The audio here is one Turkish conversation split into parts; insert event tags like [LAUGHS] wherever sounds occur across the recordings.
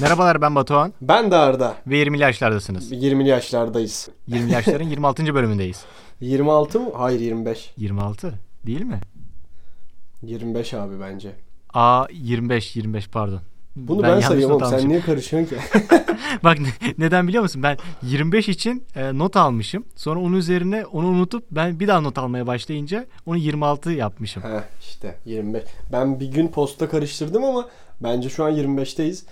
Merhabalar ben Batuhan Ben de Arda. ve 20'li yaşlardasınız. 20'li yaşlardayız. 20'li yaşların [LAUGHS] 26. bölümündeyiz. 26 mı? Hayır 25. 26 değil mi? 25 abi bence. Aa 25 25 pardon. Bunu ben, yanlış sayıyorum. Sen niye karışıyorsun ki? [LAUGHS] [LAUGHS] Bak ne- neden biliyor musun? Ben 25 için e, not almışım. Sonra onun üzerine onu unutup ben bir daha not almaya başlayınca onu 26 yapmışım. Heh işte 25. Ben bir gün posta karıştırdım ama bence şu an 25'teyiz.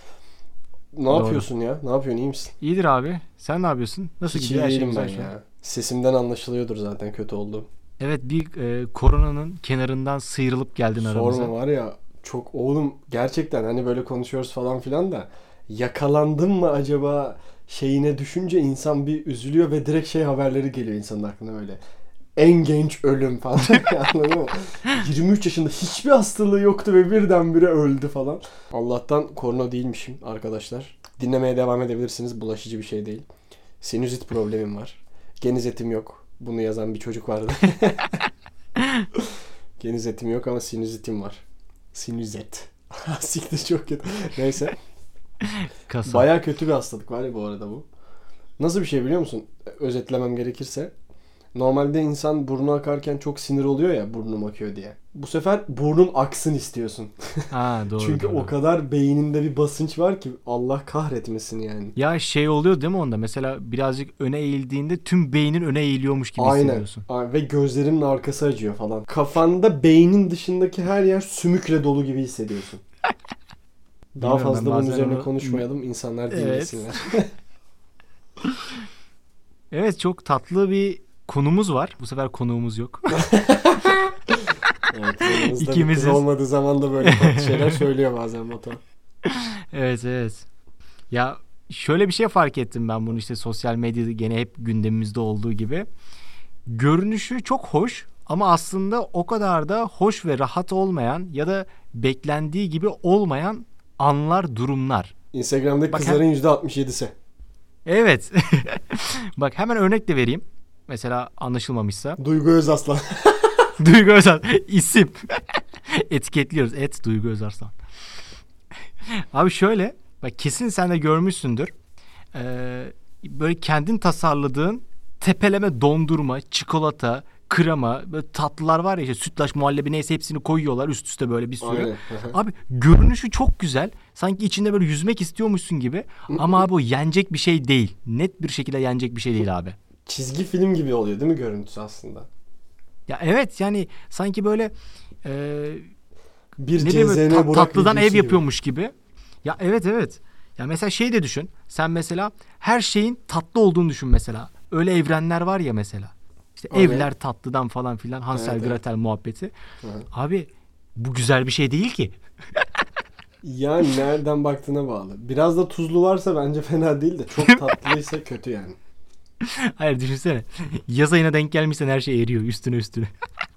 Ne Doğru. yapıyorsun ya? Ne yapıyorsun? İyi misin? İyidir abi. Sen ne yapıyorsun? Nasıl Hiç iyi gidiyor? Her şey değilim güzel ben ya. Sesimden anlaşılıyordur zaten kötü olduğum. Evet bir e, koronanın kenarından sıyrılıp geldin aramıza. Sorma var ya çok oğlum gerçekten hani böyle konuşuyoruz falan filan da yakalandım mı acaba şeyine düşünce insan bir üzülüyor ve direkt şey haberleri geliyor insanın aklına böyle. En genç ölüm falan. [LAUGHS] Anladın mı? 23 yaşında hiçbir hastalığı yoktu ve birdenbire öldü falan. Allah'tan korona değilmişim arkadaşlar. Dinlemeye devam edebilirsiniz. Bulaşıcı bir şey değil. Sinüzit problemim var. Genizetim yok. Bunu yazan bir çocuk vardı. [LAUGHS] Genizetim yok ama sinüzitim var. Sinüzet. [LAUGHS] Siktir çok kötü. Neyse. [LAUGHS] Kasa. Baya kötü bir hastalık var ya bu arada bu. Nasıl bir şey biliyor musun? Özetlemem gerekirse. Normalde insan burnu akarken çok sinir oluyor ya burnum akıyor diye. Bu sefer burnun aksın istiyorsun. [LAUGHS] Ha doğru. Çünkü doğru. o kadar beyninde bir basınç var ki Allah kahretmesin yani. Ya şey oluyor değil mi onda? Mesela birazcık öne eğildiğinde tüm beynin öne eğiliyormuş gibi Aynen. hissediyorsun. Aa, Ve gözlerinin arkası acıyor falan. Kafanda beynin dışındaki her yer sümükle dolu gibi hissediyorsun. [LAUGHS] Daha Bilmiyorum, fazla bunun üzerine onu- konuşmayalım. insanlar Evet. dinlesinler. [LAUGHS] Evet çok tatlı bir konumuz var. Bu sefer konuğumuz yok. [LAUGHS] Evet, İkimiziz. olmadığı zaman da böyle [LAUGHS] şeyler söylüyor bazen Batuhan. evet evet. Ya şöyle bir şey fark ettim ben bunu işte sosyal medyada gene hep gündemimizde olduğu gibi. Görünüşü çok hoş ama aslında o kadar da hoş ve rahat olmayan ya da beklendiği gibi olmayan anlar, durumlar. Instagram'daki Bak kızların %67'si. Evet. [LAUGHS] Bak hemen örnek de vereyim. Mesela anlaşılmamışsa. Duygu Özaslan. [LAUGHS] Duygu Özal isim. [LAUGHS] Etiketliyoruz. Et Duygu Özarslan. Abi şöyle bak kesin sen de görmüşsündür. Ee, böyle kendin tasarladığın tepeleme dondurma, çikolata, krema, böyle tatlılar var ya işte sütlaç, muhallebi neyse hepsini koyuyorlar üst üste böyle bir sürü. Aynen. Abi görünüşü çok güzel. Sanki içinde böyle yüzmek istiyormuşsun gibi. Ama abi o yenecek bir şey değil. Net bir şekilde yenecek bir şey değil abi. Çizgi film gibi oluyor değil mi görüntüsü aslında? Ya evet yani sanki böyle e, Bir ne CZN ta- tatlıdan ev gibi. yapıyormuş gibi. Ya evet evet. Ya mesela şey de düşün. Sen mesela her şeyin tatlı olduğunu düşün mesela. Öyle evrenler var ya mesela. İşte Evet. evler tatlıdan falan filan Hansel Evet, evet. Gretel muhabbeti. Hı hı. Abi bu güzel bir şey değil ki. [LAUGHS] Yani nereden baktığına bağlı. Biraz da tuzlu varsa bence fena değil de çok [LAUGHS] tatlıysa kötü yani. [LAUGHS] Hayır düşünsene. Yaz ayına denk gelmişsen her şey eriyor üstüne üstüne.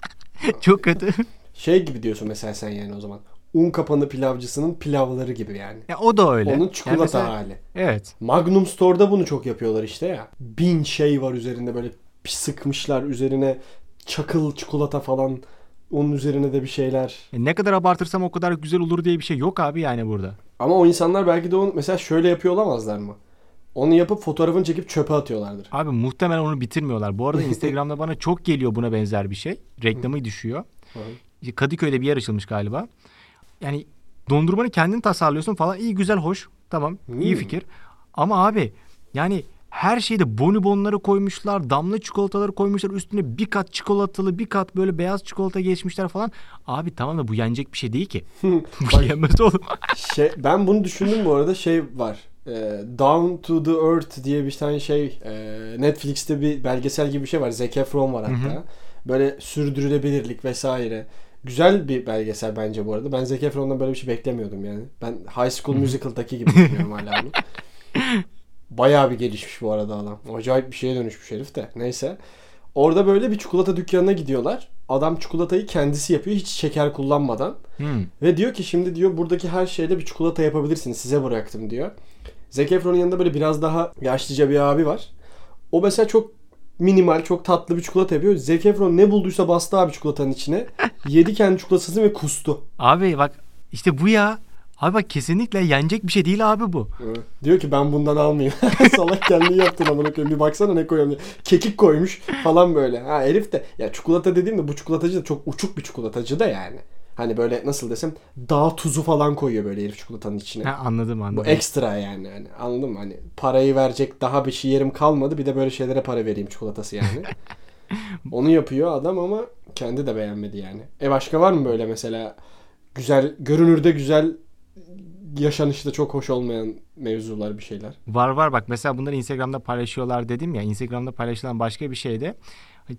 [LAUGHS] Çok kötü. Şey gibi diyorsun mesela sen yani o zaman. Un kapanı pilavcısının pilavları gibi yani. Ya o da öyle. Onun Yani çikolata mesela- hali. Evet. Magnum Store'da bunu çok yapıyorlar işte ya. Bin şey var üzerinde böyle sıkmışlar üzerine çakıl çikolata falan. Onun üzerine de bir şeyler. E ne kadar abartırsam o kadar güzel olur diye bir şey yok abi yani burada. Ama o insanlar belki de onu mesela şöyle yapıyor olamazlar mı? Onu yapıp fotoğrafını çekip çöpe atıyorlardır. Abi muhtemelen onu bitirmiyorlar. Bu arada Instagram'da bana çok geliyor buna benzer bir şey. Reklamı düşüyor. Kadıköy'de bir yer açılmış galiba. Yani dondurmanı kendin tasarlıyorsun falan. İyi güzel hoş. Tamam. iyi Hmm. fikir. Ama abi yani her şeyde bonibonları koymuşlar. Damla çikolataları koymuşlar. Üstüne bir kat çikolatalı bir kat böyle beyaz çikolata geçmişler falan. Abi tamam da bu yenecek bir şey değil ki. [LAUGHS] bu yenmez oğlum. Şey, ben bunu düşündüm bu arada şey var. E, Down to the Earth diye bir tane şey e, Netflix'te bir belgesel gibi bir şey var. Zac Efron var hatta. Böyle sürdürülebilirlik vesaire. Güzel bir belgesel bence bu arada. Ben Zac Efron'dan böyle bir şey beklemiyordum yani. Ben High School Musical'daki gibi düşünüyorum hala onu. [LAUGHS] Bayağı bir gelişmiş bu arada adam. Acayip bir şeye dönüşmüş herif de. Neyse. Orada böyle bir çikolata dükkanına gidiyorlar. Adam çikolatayı kendisi yapıyor hiç şeker kullanmadan. Hmm. Ve diyor ki şimdi diyor buradaki her şeyle bir çikolata yapabilirsiniz. Size bıraktım diyor. Zac Efron'un yanında böyle biraz daha yaşlıca bir abi var. O mesela çok minimal, çok tatlı bir çikolata yapıyor. Zac Efron ne bulduysa bastı abi çikolatanın içine. [LAUGHS] Yedi kendi çikolatasını ve kustu. Abi bak işte bu ya. Abi bak kesinlikle yenecek bir şey değil abi bu. Evet. Diyor ki ben bundan almayayım. [LAUGHS] Salak kendi yaptın amına koyayım. Bir baksana ne koyuyorum. diye. Kekik koymuş falan böyle. Ha herif de ya çikolata dediğimde bu çikolatacı da çok uçuk bir çikolatacı da yani. Hani böyle nasıl desem dağ tuzu falan koyuyor böyle herif çikolatanın içine. Ha, anladım Bu anladım. ekstra yani hani anladın mı? Hani parayı verecek daha bir şey yerim kalmadı. Bir de böyle şeylere para vereyim çikolatası yani. [LAUGHS] Onu yapıyor adam ama kendi de beğenmedi yani. E başka var mı böyle mesela güzel görünürde güzel yaşanışta çok hoş olmayan mevzular bir şeyler? Var var bak mesela bunları Instagram'da paylaşıyorlar dedim ya. Instagram'da paylaşılan başka bir şey de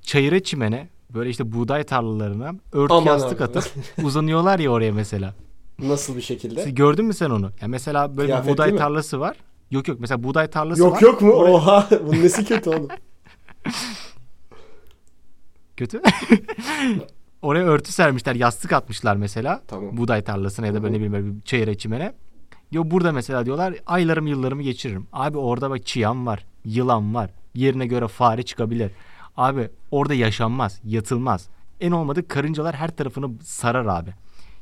çayıra çimene böyle işte buğday tarlalarına örtü Aman yastık abi. atıp [LAUGHS] uzanıyorlar ya oraya mesela. Nasıl bir şekilde? Gördün mü sen onu? Ya mesela böyle bir Kıyafetli buğday mi? tarlası var. Yok yok mesela buğday tarlası Yok var. yok mu? Oraya- Oha bunun nesi kötü oğlum? [LAUGHS] Kötü. [LAUGHS] Oraya örtü sermişler, yastık atmışlar mesela. Tamam. Buğday tarlasına ya da böyle ne bileyim böyle bir çayıra çimene. Yo burada mesela diyorlar aylarım yıllarımı geçiririm. Abi orada bak çiyan var, yılan var. Yerine göre fare çıkabilir. Abi orada yaşanmaz, yatılmaz. En olmadı karıncalar her tarafını sarar abi.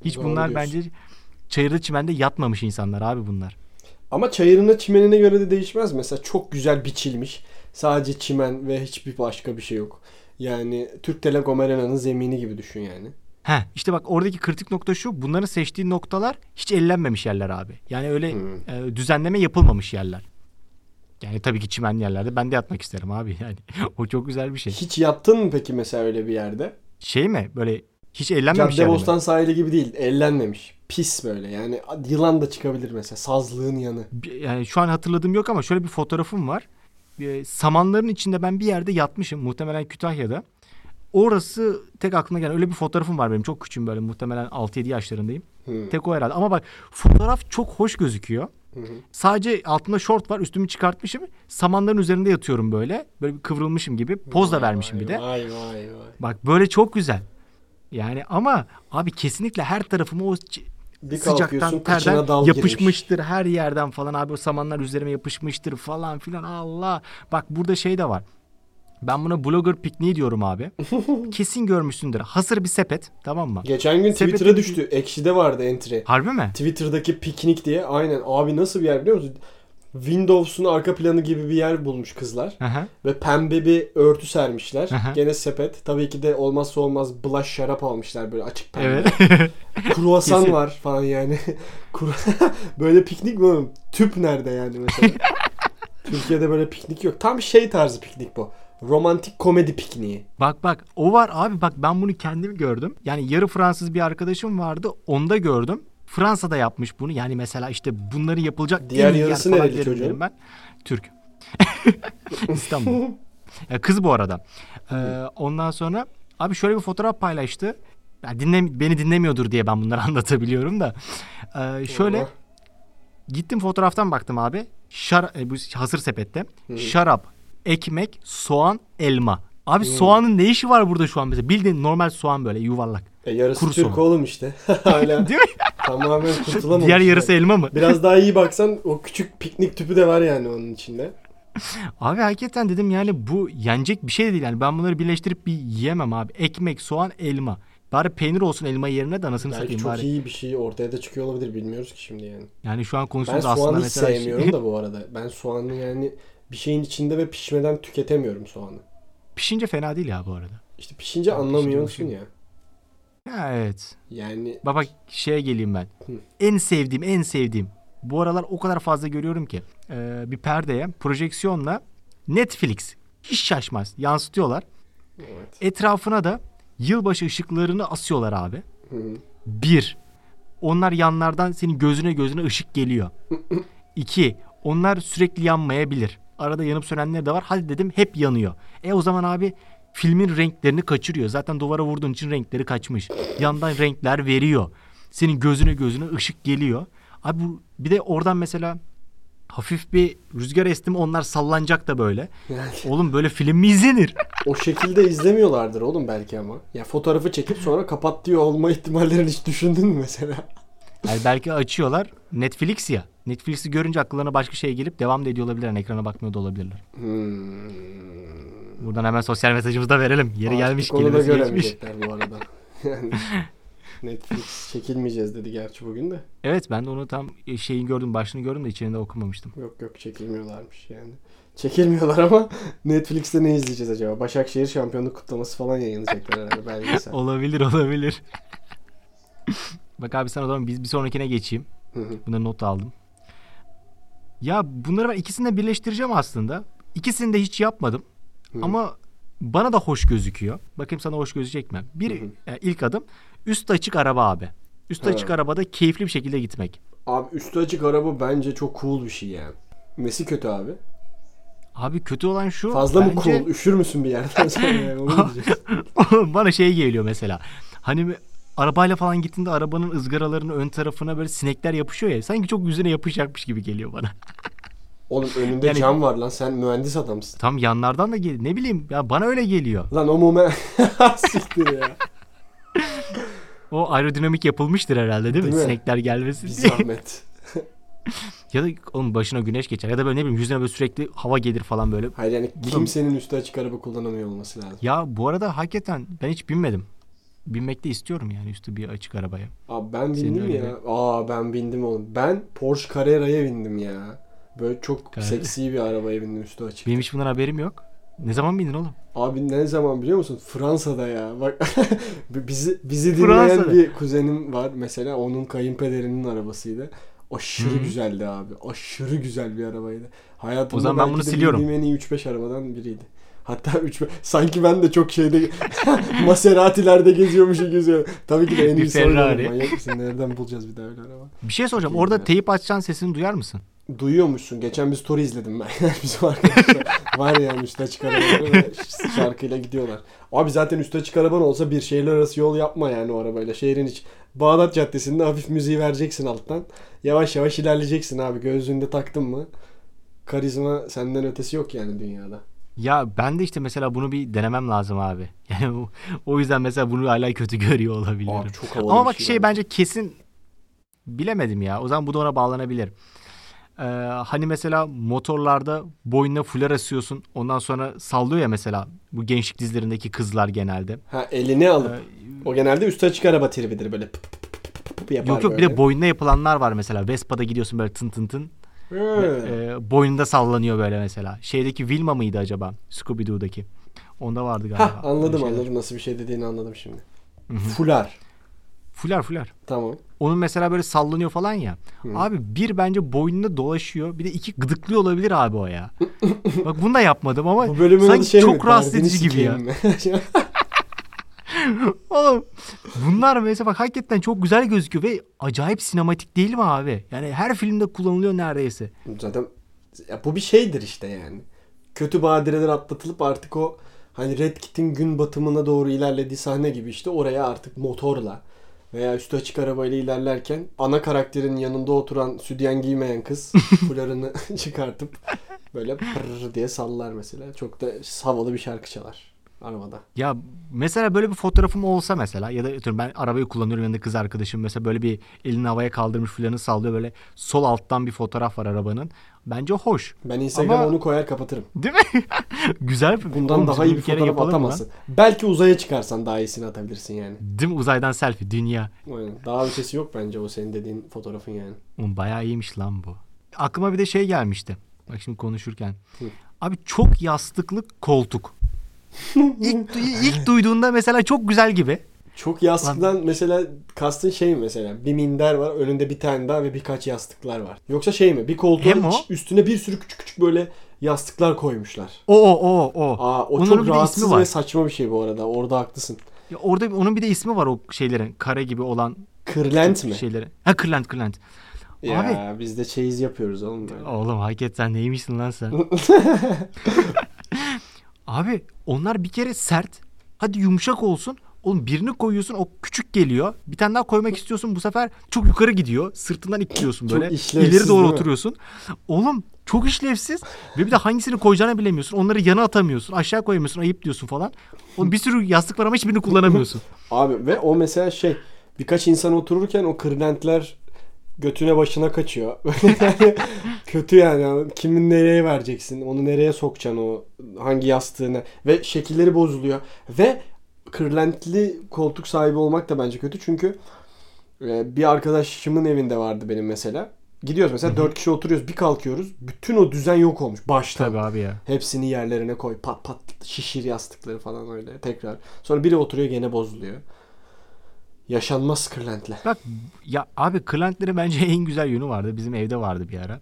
Hiç Doğru bunlar diyorsun. bence çayırda çimende yatmamış insanlar abi bunlar. Ama çayırına çimenine göre de değişmez. Mesela çok güzel biçilmiş. Sadece çimen ve hiçbir başka bir şey yok. Yani Türk Telekom Arena'nın zemini gibi düşün yani. Heh, işte bak oradaki kritik nokta şu. Bunların seçtiği noktalar hiç ellenmemiş yerler abi. Yani öyle Hmm. e, düzenleme yapılmamış yerler. Yani tabii ki çimen yerlerde ben de yatmak isterim abi yani. [LAUGHS] o çok güzel bir şey. Hiç yattın mı peki mesela öyle bir yerde? Şey mi böyle hiç ellenmemiş Cadde? Bostan sahili gibi değil. Ellenmemiş. Pis böyle. Yani yılan da çıkabilir mesela. Sazlığın yanı. Yani şu an hatırladığım yok ama şöyle bir fotoğrafım var. E, samanların içinde ben bir yerde yatmışım. Muhtemelen Kütahya'da. Orası tek aklıma gelen öyle bir fotoğrafım var benim. Çok küçüğüm böyle muhtemelen 6-7 yaşlarındayım. Hı. Tek o herhalde. Ama bak fotoğraf çok hoş gözüküyor. Hı hı. Sadece altımda şort var. Üstümü çıkartmışım. Samanların üzerinde yatıyorum böyle. Böyle bir kıvrılmışım gibi. Poz da vermişim vay bir de. Vay vay vay. Bak böyle çok güzel. Yani ama abi kesinlikle her tarafıma o Bir sıcaktan terden dal girmiş. yapışmıştır her yerden falan abi o samanlar üzerime yapışmıştır falan filan Allah. Bak burada şey de var. Ben buna blogger pikniği diyorum abi. [LAUGHS] Kesin görmüşsündür. Hazır bir sepet tamam mı? Geçen gün Sepeti- Twitter'a düştü. Ekşi'de vardı entry. Harbi mi? Twitter'daki piknik diye. Aynen. Abi nasıl bir yer biliyor musun? Windows'un arka planı gibi bir yer bulmuş kızlar. Hı. Ve pembe bir örtü sermişler. Aha. Gene sepet. Tabii ki de olmazsa olmaz blush şarap almışlar böyle açık pembe. Evet. [LAUGHS] Kruvasan var falan yani. [LAUGHS] Kru- böyle piknik mi oğlum? Tüp nerede yani mesela? Türkiye'de böyle piknik yok. Tam şey tarzı piknik bu. Romantik komedi pikniği. Bak bak o var abi bak ben bunu kendim gördüm. Yani yarı Fransız bir arkadaşım vardı onda gördüm. Fransa'da yapmış bunu. Yani mesela işte bunların yapılacak Diğer yer yarısı falan nereli çocuğun? ben. Türk. [LAUGHS] İstanbul. Ya kız bu arada. Ee, ondan sonra abi şöyle bir fotoğraf paylaştı. Ya dinle, beni dinlemiyordur diye ben bunları [LAUGHS] anlatabiliyorum da. Ee, şöyle gittim fotoğraftan baktım abi. Şar e, bu hazır sepette. Şarap, ekmek, soğan, elma. Abi soğanın ne işi var burada şu an mesela? Bildiğin normal soğan böyle yuvarlak. E yarısı Kuru Türk soğan. oğlum işte. [LAUGHS] Hala [LAUGHS] Değil mi? tamamen kurtulamamış. Diğer yarısı elma mı? Biraz [LAUGHS] daha iyi baksan o küçük piknik tüpü de var yani onun içinde. Abi hakikaten dedim yani bu yenecek bir şey de değil. Yani ben bunları birleştirip bir yiyemem abi. Ekmek, soğan, elma. Bari peynir olsun elma yerine de anasını Belki satayım çok bari. iyi bir şey ortaya da çıkıyor olabilir bilmiyoruz ki şimdi yani. Yani şu an Ben konuştuğumuz aslında soğanı hiç mesela şey- sevmiyorum da bu arada. Ben soğanı yani bir şeyin içinde ve pişmeden tüketemiyorum soğanı. Pişince fena değil ya bu arada. İşte pişince anlamıyorsun pişince ya. Ya evet. Yani bak şeye geleyim ben. Hı. En sevdiğim en sevdiğim. Bu aralar o kadar fazla görüyorum ki. Ee, bir perdeye projeksiyonla Netflix. Hiç şaşmaz. Yansıtıyorlar. evet. Etrafına da yılbaşı ışıklarını asıyorlar abi. Hı hı. Bir, onlar yanlardan senin gözüne gözüne ışık geliyor. [LAUGHS] İki, onlar sürekli yanmayabilir. Arada yanıp sönenler de var. Hadi dedim hep yanıyor. E o zaman abi filmin renklerini kaçırıyor. Zaten duvara vurduğun için renkleri kaçmış. Yandan renkler veriyor. Senin gözüne gözüne ışık geliyor. Abi bu bir de oradan mesela hafif bir rüzgar esti mi onlar sallanacak da böyle. Oğlum böyle film mi izlenir? o şekilde izlemiyorlardır oğlum belki ama. Ya fotoğrafı çekip sonra kapat diyor olma ihtimallerini hiç düşündün mü mesela? Yani belki açıyorlar. Netflix ya. Netflix'i görünce akıllarına başka şey gelip devam da ediyor olabilirler. Yani ekrana bakmıyor da olabilirler. Hmm. Buradan hemen sosyal mesajımızı da verelim. Yeri gelmiş Artık da kelimesi geçmiş. bu arada. [LAUGHS] Yani Netflix çekilmeyeceğiz dedi gerçi bugün de. Evet ben de onu tam şeyin gördüm başını gördüm de içeriğinde okumamıştım. Yok yok çekilmiyorlarmış yani. Çekilmiyorlar ama [LAUGHS] Netflix'te ne izleyeceğiz acaba? Başakşehir şampiyonluk kutlaması falan yayınlayacaklar herhalde belgesel. [LAUGHS] Olabilir olabilir. Bak abi sen o zaman biz bir sonrakine geçeyim. Hı hı. Buna not aldım. Ya bunları ben ikisini de birleştireceğim aslında. İkisini de hiç yapmadım. Hı. Ama bana da hoş gözüküyor. Bakayım sana hoş gözecek mi? Bir Hı hı. e, ilk adım üst açık araba abi. Üst Ha. açık arabada keyifli bir şekilde gitmek. Abi üstü açık araba bence çok cool bir şey yani. Nesi kötü abi? Abi kötü olan şu. Fazla mı bence- cool? Üşür müsün bir yerden [LAUGHS] sonra yani? Onu? [LAUGHS] Bana şey geliyor mesela. Hani arabayla falan gittiğinde arabanın ızgaralarının ön tarafına böyle sinekler yapışıyor ya. Sanki çok yüzüne yapışacakmış gibi geliyor bana. [LAUGHS] Oğlum önünde Yani- cam var lan sen mühendis adamsın. Tam yanlardan da geliyor. Ne bileyim ya bana öyle geliyor. Lan o moment... [LAUGHS] Siktir ya. O aerodinamik yapılmıştır herhalde değil, mi? Değil mi? Sinekler gelmesin Bir diye. zahmet. [LAUGHS] ya da onun başına güneş geçer. Ya da böyle ne bileyim yüzüne böyle sürekli hava gelir falan böyle. Hayır yani kimsenin üstü açık araba kullanamıyor olması lazım. Ya bu arada hakikaten ben hiç binmedim. Binmek de istiyorum yani üstü bir açık arabaya. Abi ben Senin bindim ya. Aa ben bindim oğlum. Ben Porsche Carrera'ya bindim ya. Böyle çok Carrera. seksi bir arabaya bindim üstü açık. Benim hiç bundan haberim yok. Ne zaman bindin oğlum? Abi ne zaman biliyor musun? Fransa'da ya. Bak [LAUGHS] bizi bizi dinleyen Fransa'da. bir kuzenim var mesela. Onun kayınpederinin arabasıydı. Aşırı Hı. güzeldi abi. Aşırı güzel bir arabaydı. Hayatımda O zaman ben bunu siliyorum. en iyi 3-5 arabadan biriydi. Hatta 3 sanki ben de çok şeyde [LAUGHS] Maserati'lerde geziyormuşum geziyor. Tabii ki de en iyisi. Ferrari. Manyak mısın? Nereden bulacağız bir daha öyle araba? Bir şey soracağım. Orada mi? teyip açsan sesini duyar mısın? Duyuyormuşsun. Geçen bir story izledim ben. [LAUGHS] Bizim arkadaşlar var yani üstü açık şarkıyla gidiyorlar. Abi zaten üstü açık araban olsa bir şehirler arası yol yapma yani o arabayla. Şehrin iç. Bağdat Caddesi'nde hafif müziği vereceksin alttan. Yavaş yavaş ilerleyeceksin abi. Gözlüğünde taktın mı? Karizma senden ötesi yok yani dünyada. Ya ben de işte mesela bunu bir denemem lazım abi. [LAUGHS] Yani o, o yüzden mesela bunu hala kötü [LAUGHS] görüyor olabilirim. Abi çok havalı Ama bir bak şey, bence. bence kesin bilemedim ya. O zaman bu da ona bağlanabilir. Ee, hani mesela motorlarda boynuna fular asıyorsun. Ondan sonra sallıyor ya mesela. Bu gençlik dizilerindeki kızlar genelde. Ha elini alıp. Ee, O genelde üstü açık araba tribidir böyle pıp pıp pıp pıp pıp yapar yok yok bir böyle. de boynuna yapılanlar var mesela. Vespa'da gidiyorsun böyle tın tın tın. Ee, boynunda sallanıyor böyle mesela. Şeydeki Vilma mıydı acaba? Scooby-Doo'daki. Onda vardı galiba. Hah anladım anladım nasıl bir şey dediğini anladım şimdi. Fular. Fular fular. Tamam. Onun mesela böyle sallanıyor falan ya. Hı. Abi bir bence boynunda dolaşıyor. Bir de iki gıdıklıyor olabilir abi o ya. [LAUGHS] Bak bunu da yapmadım ama Bu sanki şey çok mi? rahatsız edici gibi ya. [LAUGHS] [LAUGHS] Oğlum bunlar mesela bak hakikaten çok güzel gözüküyor ve acayip sinematik değil mi abi? Yani her filmde kullanılıyor neredeyse. Zaten ya bu bir şeydir işte yani. Kötü badireler atlatılıp artık o hani Red Kit'in gün batımına doğru ilerlediği sahne gibi işte oraya artık motorla veya üstü açık arabayla ilerlerken ana karakterin yanında oturan sütyen giymeyen kız [LAUGHS] fularını [LAUGHS] çıkartıp böyle pırr diye sallar mesela. Çok da havalı bir şarkı çalar arabada. Ya mesela böyle bir fotoğrafım olsa mesela ya da atıyorum ben arabayı kullanıyorum yanında kız arkadaşım mesela böyle bir elini havaya kaldırmış filanı sallıyor böyle sol alttan bir fotoğraf var arabanın. Bence hoş. Ben Instagram'a Ama- onu koyar kapatırım. Değil mi? [LAUGHS] Güzel. Bundan Oğlum, daha iyi bir fotoğraf mı lan? atamazsın. Belki uzaya çıkarsan daha iyisini atabilirsin yani. Değil mi? Uzaydan selfie dünya. Aynen. Daha ötesi yok bence o senin dediğin fotoğrafın yani. Oğlum bayağı iyiymiş lan bu. Aklıma bir de şey gelmişti. Bak şimdi konuşurken. Hı. Abi çok yastıklı koltuk. İlk, ilk duyduğunda mesela çok güzel gibi. Çok yastıktan mesela kastın şey mi mesela? Bir minder var önünde bir tane daha ve birkaç yastıklar var. Yoksa şey mi? Bir koltuğun iç- üstüne bir sürü küçük küçük böyle yastıklar koymuşlar. O o o o. Aa o Onların çok rahatsız ve saçma bir şey bu arada. Orada haklısın. Ya orada onun bir de ismi var o şeylerin. Kare gibi olan Kırlent mi? şeyleri. Ha kırlent kırlent. Ya biz de çeyiz yapıyoruz oğlum böyle. Oğlum hakikaten neymişsin lan sen? [LAUGHS] Abi onlar bir kere sert. Hadi yumuşak olsun. Oğlum birini koyuyorsun o küçük geliyor. Bir tane daha koymak istiyorsun bu sefer çok yukarı gidiyor. Sırtından ittiriyorsun Çok böyle. işlevsiz İleri doğru oturuyorsun. Oğlum çok işlevsiz. Ve bir de hangisini koyacağını bilemiyorsun. Onları yana atamıyorsun. Aşağı koyamıyorsun. Ayıp diyorsun falan. Oğlum bir sürü yastık var ama hiçbirini kullanamıyorsun. [LAUGHS] Abi ve o mesela şey birkaç insan otururken o kırlentler götüne başına kaçıyor. [LAUGHS] Yani kötü yani. Kimin nereye vereceksin? Onu nereye sokacaksın o hangi yastığına ve şekilleri bozuluyor ve kırlentli koltuk sahibi olmak da bence kötü çünkü e, bir arkadaşımın evinde vardı benim mesela. Gidiyoruz mesela dört kişi oturuyoruz bir kalkıyoruz. Bütün o düzen yok olmuş baştan. Tabii abi ya. Hepsini yerlerine koy. Pat pat şişir yastıkları falan öyle tekrar. Sonra biri oturuyor gene bozuluyor. Yaşanmaz kırlentle. Bak ya abi Clint'lerin bence en güzel yönü vardı. Bizim evde vardı bir ara.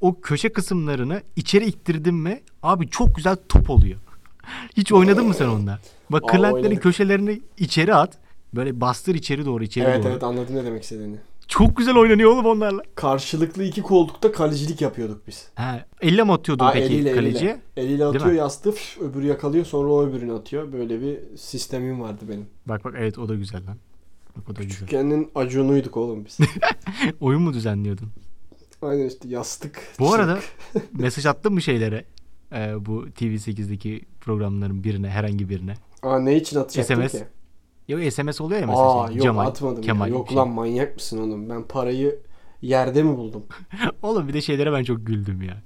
O köşe kısımlarını içeri ittirdin mi abi çok güzel top oluyor. [LAUGHS] Hiç oynadın mı sen onda? Bak oynadık. köşelerini içeri at. Böyle bastır içeri doğru içeri Evet doğru. evet anladım ne demek istediğini. Çok güzel oynanıyor oğlum onlarla. Karşılıklı iki koltukta kalecilik yapıyorduk biz. Ha, elle mi atıyordun Aa, peki eliyle, kaleciye? eliyle. Eliyle atıyor yastığı füf, öbürü yakalıyor sonra o öbürünü atıyor. Böyle bir sistemim vardı benim. Bak bak evet o da güzel lan. Bak o da güzel. Küçükkenin acunuyduk oğlum biz. [LAUGHS] Oyun mu düzenliyordun? Aynen işte yastık. Bu arada çık. [LAUGHS] mesaj attın mı şeylere? Ee, bu TV8'deki programların birine herhangi birine. Aa ne için atacaktım SMS. ki? Yok SMS oluyor ya mesaj. Aa yok Cemal, atmadım Kemal ya. Yok şey. lan manyak mısın oğlum? Ben parayı yerde mi buldum? [LAUGHS] Oğlum bir de şeylere ben çok güldüm ya.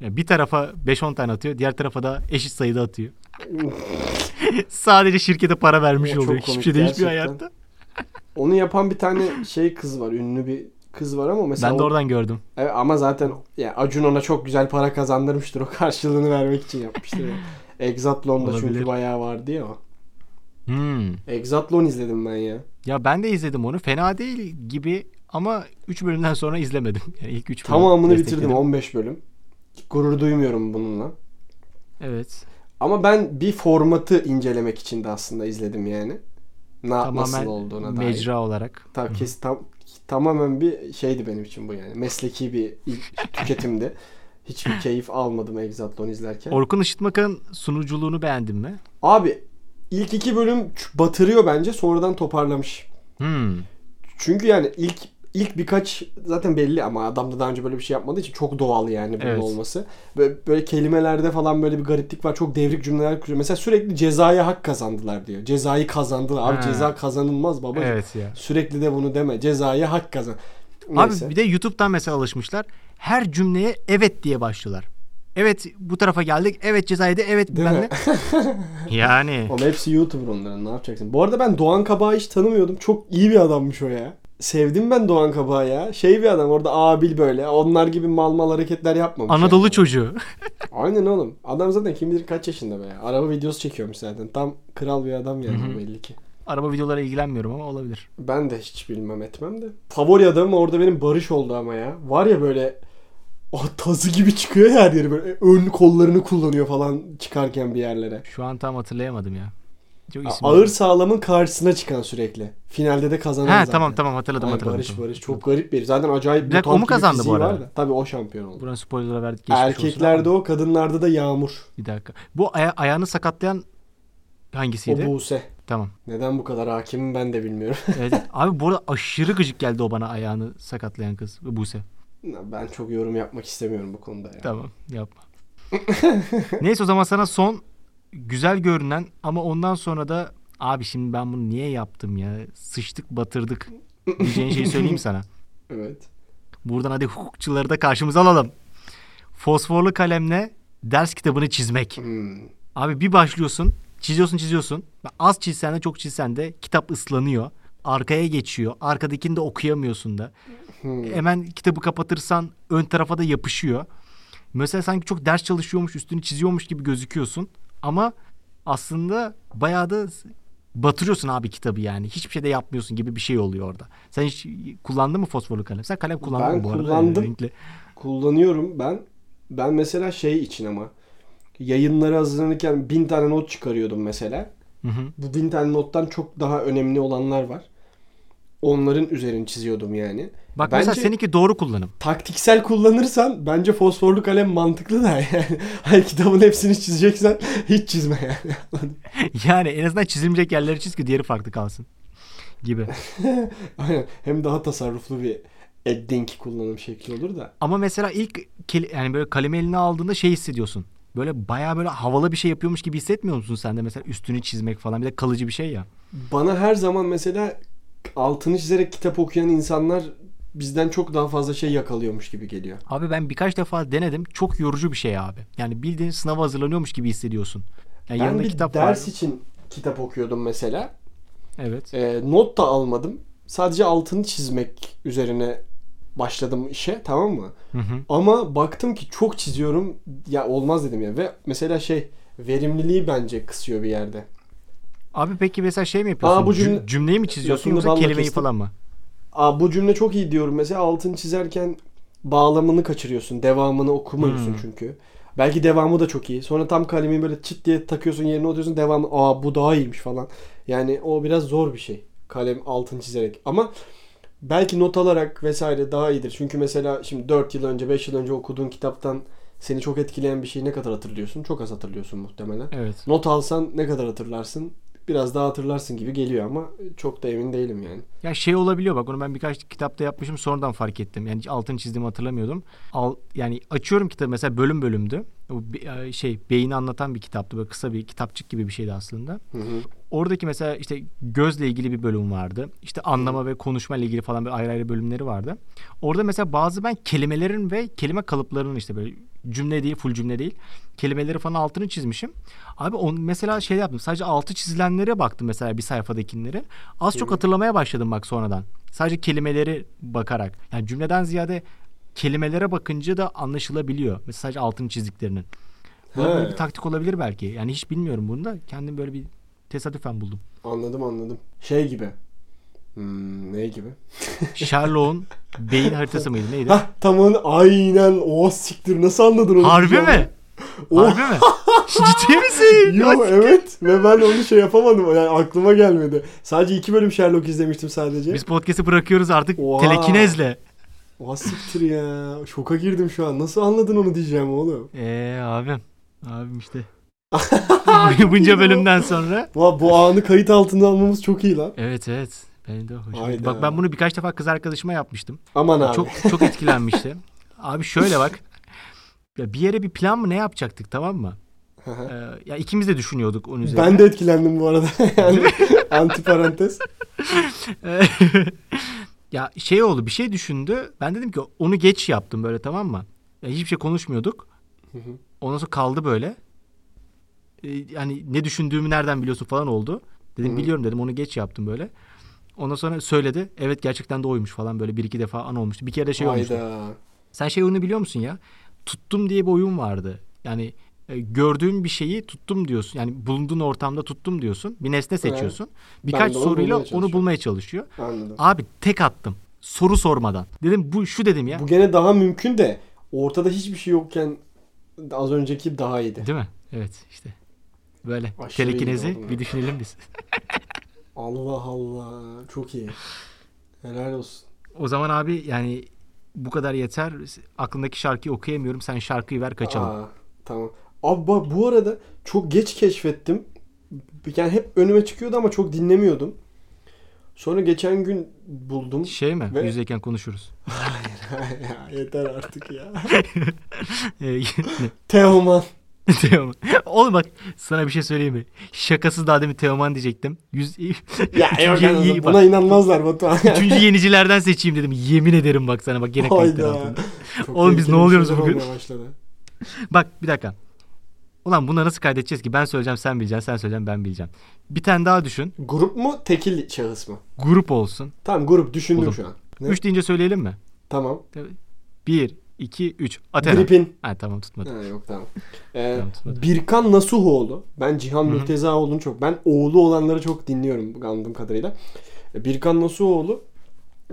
Ya bir tarafa 5-10 tane atıyor. Diğer tarafa da eşit sayıda atıyor. [LAUGHS] Sadece şirkete para vermiş O oluyor. Hiçbir şey değişmiyor hayatta. Onu yapan bir tane şey kız var. Ünlü bir kız var ama mesela Ben de o- oradan gördüm. Evet, ama zaten ya Acun ona çok güzel para kazandırmıştır. O karşılığını vermek için yapmıştır. ya. [LAUGHS] Exatlon'da çünkü bayağı vardı ya o. Hmm. Exatlon izledim ben ya. Ya ben de izledim onu. Fena değil gibi ama 3 bölümden sonra izlemedim. [LAUGHS] Yani ilk 3 bölüm. Tamamını bitirdim 15 bölüm. Gurur duymuyorum bununla. Evet. Ama ben bir formatı incelemek için de aslında izledim yani. Na, nasıl Tamamen olduğuna dair. mecra olarak. Ta, kes, tam, tamamen bir şeydi benim için bu yani. Mesleki bir [LAUGHS] tüketimdi. Hiçbir keyif almadım Exatlon izlerken. Orkun Işıtmak'ın sunuculuğunu beğendin mi? Abi ilk iki bölüm batırıyor bence sonradan toparlamış. Hmm. Çünkü yani ilk ilk birkaç zaten belli ama adam da daha önce böyle bir şey yapmadığı için çok doğal yani bunun Evet. olması. Böyle, böyle kelimelerde falan böyle bir gariplik var. Çok devrik cümleler kuruyor. Mesela sürekli cezaya hak kazandılar diyor. Cezayı kazandılar. Abi Ha. ceza kazanılmaz babacığım. Evet ya. Sürekli de bunu deme. Cezaya hak kazan. Abi Neyse. bir de YouTube'dan mesela alışmışlar. Her cümleye evet diye başlıyorlar. Evet bu tarafa geldik. Evet cezaydı. Evet Değil ben mi? de. [LAUGHS] Yani. Oğlum hepsi YouTuber onların ne yapacaksın? Bu arada ben Doğan Kabak'ı hiç tanımıyordum. Çok iyi bir adammış o ya. Sevdim ben Doğan Kabak'ı ya. Şey bir adam orada abil böyle. Onlar gibi mal mal hareketler yapmamış. Anadolu yani. çocuğu. [LAUGHS] Aynen oğlum. Adam zaten kim bilir kaç yaşında be. ya. Araba videosu çekiyormuş zaten. Tam kral bir adam yani Hı hı. belli ki. Araba videolara ilgilenmiyorum ama olabilir. Ben de hiç bilmem etmem de. Favori adamım orada benim Barış oldu ama ya. Var ya böyle tazı gibi çıkıyor ya her yeri böyle ön kollarını kullanıyor falan çıkarken bir yerlere. Şu an tam hatırlayamadım ya. Çok isim Ağır sağlamın karşısına çıkan sürekli. Finalde de kazanan Ha zaten. tamam tamam hatırladım Ay, hatırladım. Barış Tamam. Barış çok garip bir. Zaten acayip Bir o mu kazandı bu arada? Tabii o şampiyon oldu. Buranın spoiler'a verdik Erkeklerde o, kadınlarda da Yağmur. Bir dakika. Bu aya- ayağını sakatlayan hangisiydi? O Buse. Tamam. Neden bu kadar hakimim ben de bilmiyorum. Evet. [LAUGHS] Abi bu arada aşırı gıcık geldi o bana ayağını sakatlayan kız. Buse. Ben çok yorum yapmak istemiyorum bu konuda ya. Tamam yapma. [LAUGHS] Neyse o zaman sana son güzel görünen ama ondan sonra da abi şimdi ben bunu niye yaptım ya sıçtık batırdık diyeceğin şeyi söyleyeyim sana. [LAUGHS] Evet. Buradan hadi hukukçuları da karşımıza alalım. Fosforlu kalemle ders kitabını çizmek. Hmm. Abi bir başlıyorsun çiziyorsun çiziyorsun. Az çizsen de çok çizsen de kitap ıslanıyor. Arkaya geçiyor. Arkadakini de okuyamıyorsun da. Hmm. Hemen kitabı kapatırsan ön tarafa da yapışıyor. Mesela sanki çok ders çalışıyormuş, üstünü çiziyormuş gibi gözüküyorsun. Ama aslında bayağı da batırıyorsun abi kitabı yani. Hiçbir şey de yapmıyorsun gibi bir şey oluyor orada. Sen hiç kullandın mı fosforlu kalem? Sen kalem kullandın Ben mı bu arada? kullandım. Renkli. Kullanıyorum ben. Ben mesela şey için ama yayınlara hazırlanırken bin tane not çıkarıyordum mesela. Hı hı. Bu bin tane nottan çok daha önemli olanlar var. Onların üzerini çiziyordum yani. Bak Bence- mesela seninki doğru kullanım. Taktiksel kullanırsan bence fosforlu kalem mantıklı da [LAUGHS] yani. Hayır kitabın hepsini çizeceksen hiç çizme yani. [LAUGHS] yani en azından çizilmeyecek yerleri çiz ki diğeri farklı kalsın. Gibi. [LAUGHS] Aynen. Hem daha tasarruflu bir edding kullanım şekli olur da. Ama mesela ilk yani böyle kalemi eline aldığında şey hissediyorsun. Böyle bayağı böyle havalı bir şey yapıyormuş gibi hissetmiyor musun sen de mesela üstünü çizmek falan bir de kalıcı bir şey ya. Bana her zaman mesela altını çizerek kitap okuyan insanlar bizden çok daha fazla şey yakalıyormuş gibi geliyor. Abi ben birkaç defa denedim. Çok yorucu bir şey abi. Yani bildiğin sınava hazırlanıyormuş gibi hissediyorsun. Yani ben yanında bir kitap ders var. için kitap okuyordum mesela. Evet. Ee, not da almadım. Sadece altını çizmek üzerine başladım işe tamam mı? Hı hı. Ama baktım ki çok çiziyorum. Ya olmaz dedim ya. Ve mesela şey verimliliği bence kısıyor bir yerde. Abi peki mesela şey mi yapıyorsun? Aa, bu Cüm- cümle- cümleyi mi çiziyorsun Lafını yoksa kelimeyi kestim. falan mı? Aa bu cümle çok iyi diyorum. Mesela altını çizerken bağlamını kaçırıyorsun. Devamını okumıyorsun Hmm. çünkü. Belki devamı da çok iyi. Sonra tam kalemi böyle çıt diye takıyorsun yerine oturuyorsun. Devamı aa bu daha iyiymiş falan. Yani o biraz zor bir şey. Kalem altını çizerek. Ama belki not alarak vesaire daha iyidir. Çünkü mesela şimdi 4 yıl önce 5 yıl önce okuduğun kitaptan seni çok etkileyen bir şeyi ne kadar hatırlıyorsun? Çok az hatırlıyorsun muhtemelen. Evet. Not alsan ne kadar hatırlarsın? Biraz daha hatırlarsın gibi geliyor ama çok da emin değilim yani. Ya şey olabiliyor bak onu ben birkaç kitapta yapmışım sonradan fark ettim. Yani hiç altını çizdiğimi hatırlamıyordum. Al, yani açıyorum kitabı mesela bölüm bölümdü. O be- şey beyni anlatan bir kitaptı böyle kısa bir kitapçık gibi bir şeydi aslında. Hı hı. Oradaki mesela işte gözle ilgili bir bölüm vardı. İşte anlama ve konuşma ile ilgili falan bir ayrı ayrı bölümleri vardı. Orada mesela bazı ben kelimelerin ve kelime kalıplarının işte böyle cümle değil, full cümle değil. Kelimeleri falan altını çizmişim. Abi on mesela şey yaptım. Sadece altı çizilenlere baktım mesela bir sayfadakileri. Az çok hatırlamaya başladım bak sonradan. Sadece kelimeleri bakarak. Yani cümleden ziyade kelimelere bakınca da anlaşılabiliyor. Mesela sadece altını çizdiklerinin. Bu böyle bir taktik olabilir belki. Yani hiç bilmiyorum bunu da. Kendim böyle bir tesadüfen buldum. Anladım anladım. Şey gibi. Hmm, ne gibi? Sherlock'un [LAUGHS] beyin haritası mıydı neydi? Hah tam onu aynen o siktir nasıl anladın onu? Harbi mi? ben. Oh. Harbi mi? [LAUGHS] Ciddi misin? Yo evet ve ben onu şey yapamadım yani aklıma gelmedi. Sadece iki bölüm Sherlock izlemiştim sadece. Biz podcast'i bırakıyoruz artık Oha. telekinezle. O siktir ya. Şoka girdim şu an. Nasıl anladın onu diyeceğim oğlum. Eee abim. Abim işte. [LAUGHS] Bunca bölümden sonra. Va bu anı kayıt altına almamız çok iyi lan. Evet evet. Benim de hoşuma Hayda. Bak ben bunu birkaç defa kız arkadaşıma yapmıştım. Aman abi. Çok çok etkilenmişti. [LAUGHS] Abi şöyle bak. Ya bir yere bir plan mı ne yapacaktık tamam mı? Ee, ya ikimiz de düşünüyorduk onun üzerine. ben de etkilendim bu arada. [LAUGHS] yani anti parantez. [LAUGHS] ya şey oldu bir şey düşündü. Ben dedim ki onu geç yaptım böyle tamam mı? Ya hiçbir şey konuşmuyorduk. Ondan sonra kaldı böyle. Ee, yani ne düşündüğümü nereden biliyorsun falan oldu. Dedim biliyorum dedim onu geç yaptım böyle. Ondan sonra söyledi. Evet gerçekten de oymuş falan böyle bir iki defa an olmuştu. Bir kere de şey olmuştu. Hayda. Sen şey oyunu biliyor musun ya? Tuttum diye bir oyun vardı. Yani e, gördüğün bir şeyi tuttum diyorsun. Yani bulunduğun ortamda tuttum diyorsun. Bir nesne seçiyorsun. Birkaç de onu soruyla bulmaya onu bulmaya çalışıyor. Anladım. Abi tek attım. Soru sormadan. Dedim bu şu dedim ya. Bu gene daha mümkün de ortada hiçbir şey yokken az önceki daha iyiydi. Değil mi? Evet işte. Böyle telekinezi bir düşünelim biz. [LAUGHS] Allah Allah. Çok iyi. Helal olsun. O zaman abi yani bu kadar yeter. Aklındaki şarkıyı okuyamıyorum. Sen şarkıyı ver kaçalım. Aa, tamam. Abi bak bu arada çok geç keşfettim. Yani hep önüme çıkıyordu ama çok dinlemiyordum. Sonra geçen gün buldum. Şey mi? Ve- Yüzdeyken konuşuruz. [LAUGHS] ya, yeter artık ya. [LAUGHS] Teoman. [LAUGHS] Teoman. Oğlum bak sana bir şey söyleyeyim mi? Şakasız daha demin Teoman diyecektim. Yüz... [LAUGHS] Ya yok yani iyi- buna bak, inanmazlar Batuhan. [LAUGHS] Üçüncü yenicilerden seçeyim dedim. Yemin ederim bak sana bak gene altında. Çok Oğlum biz ne oluyoruz bugün? Bak bir dakika. Ulan bunları nasıl kaydedeceğiz ki? Ben söyleyeceğim sen bileceksin, sen söyleyeceksin ben bileceğim. Bir tane daha düşün. Grup mu tekil şahıs mı? Grup olsun. Tamam grup düşündüm Buldum. şu an. Ne? Üç deyince söyleyelim mi? Tamam. Bir, iki, üç. Athena. Gripin. Ha tamam tutmadı. Ha, yok tamam. [LAUGHS] Ee, Tamam, tutmadı. Birkan Nasuhoğlu. Ben Cihan. Mürtezaoğlu'nu çok ben oğlu olanları çok dinliyorum anladığım kadarıyla. E, Birkan Nasuhoğlu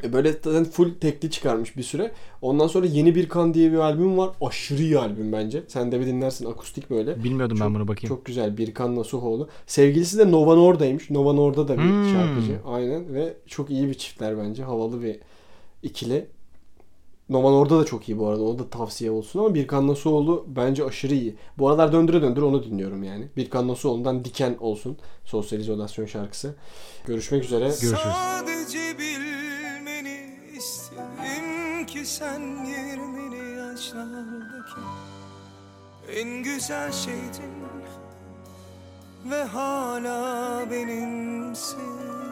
e, böyle zaten full tekli çıkarmış bir süre. Ondan sonra Yeni Birkan diye bir albüm var. Aşırı iyi albüm bence. Sen de bir dinlersin akustik böyle. Bilmiyordum Çok- ben bunu bakayım. Çok güzel Birkan Nasuhoğlu. Sevgilisi de Nova Norda'ymış. Nova Norda da bir Hmm. şarkıcı. Aynen ve çok iyi bir çiftler bence. Havalı bir ikili. Nova Norda da çok iyi bu arada. O da tavsiye olsun ama Birkan Nasuoğlu bence aşırı iyi. Bu aralar döndüre döndüre onu dinliyorum yani. Birkan Nasuoğlu'ndan Diken olsun. Sosyal izolasyon şarkısı. Görüşmek üzere. Görüşürüz. Sadece bilmeni istedim ki sen 20'li yaşlardaki en güzel şeydin ve hala benimsin.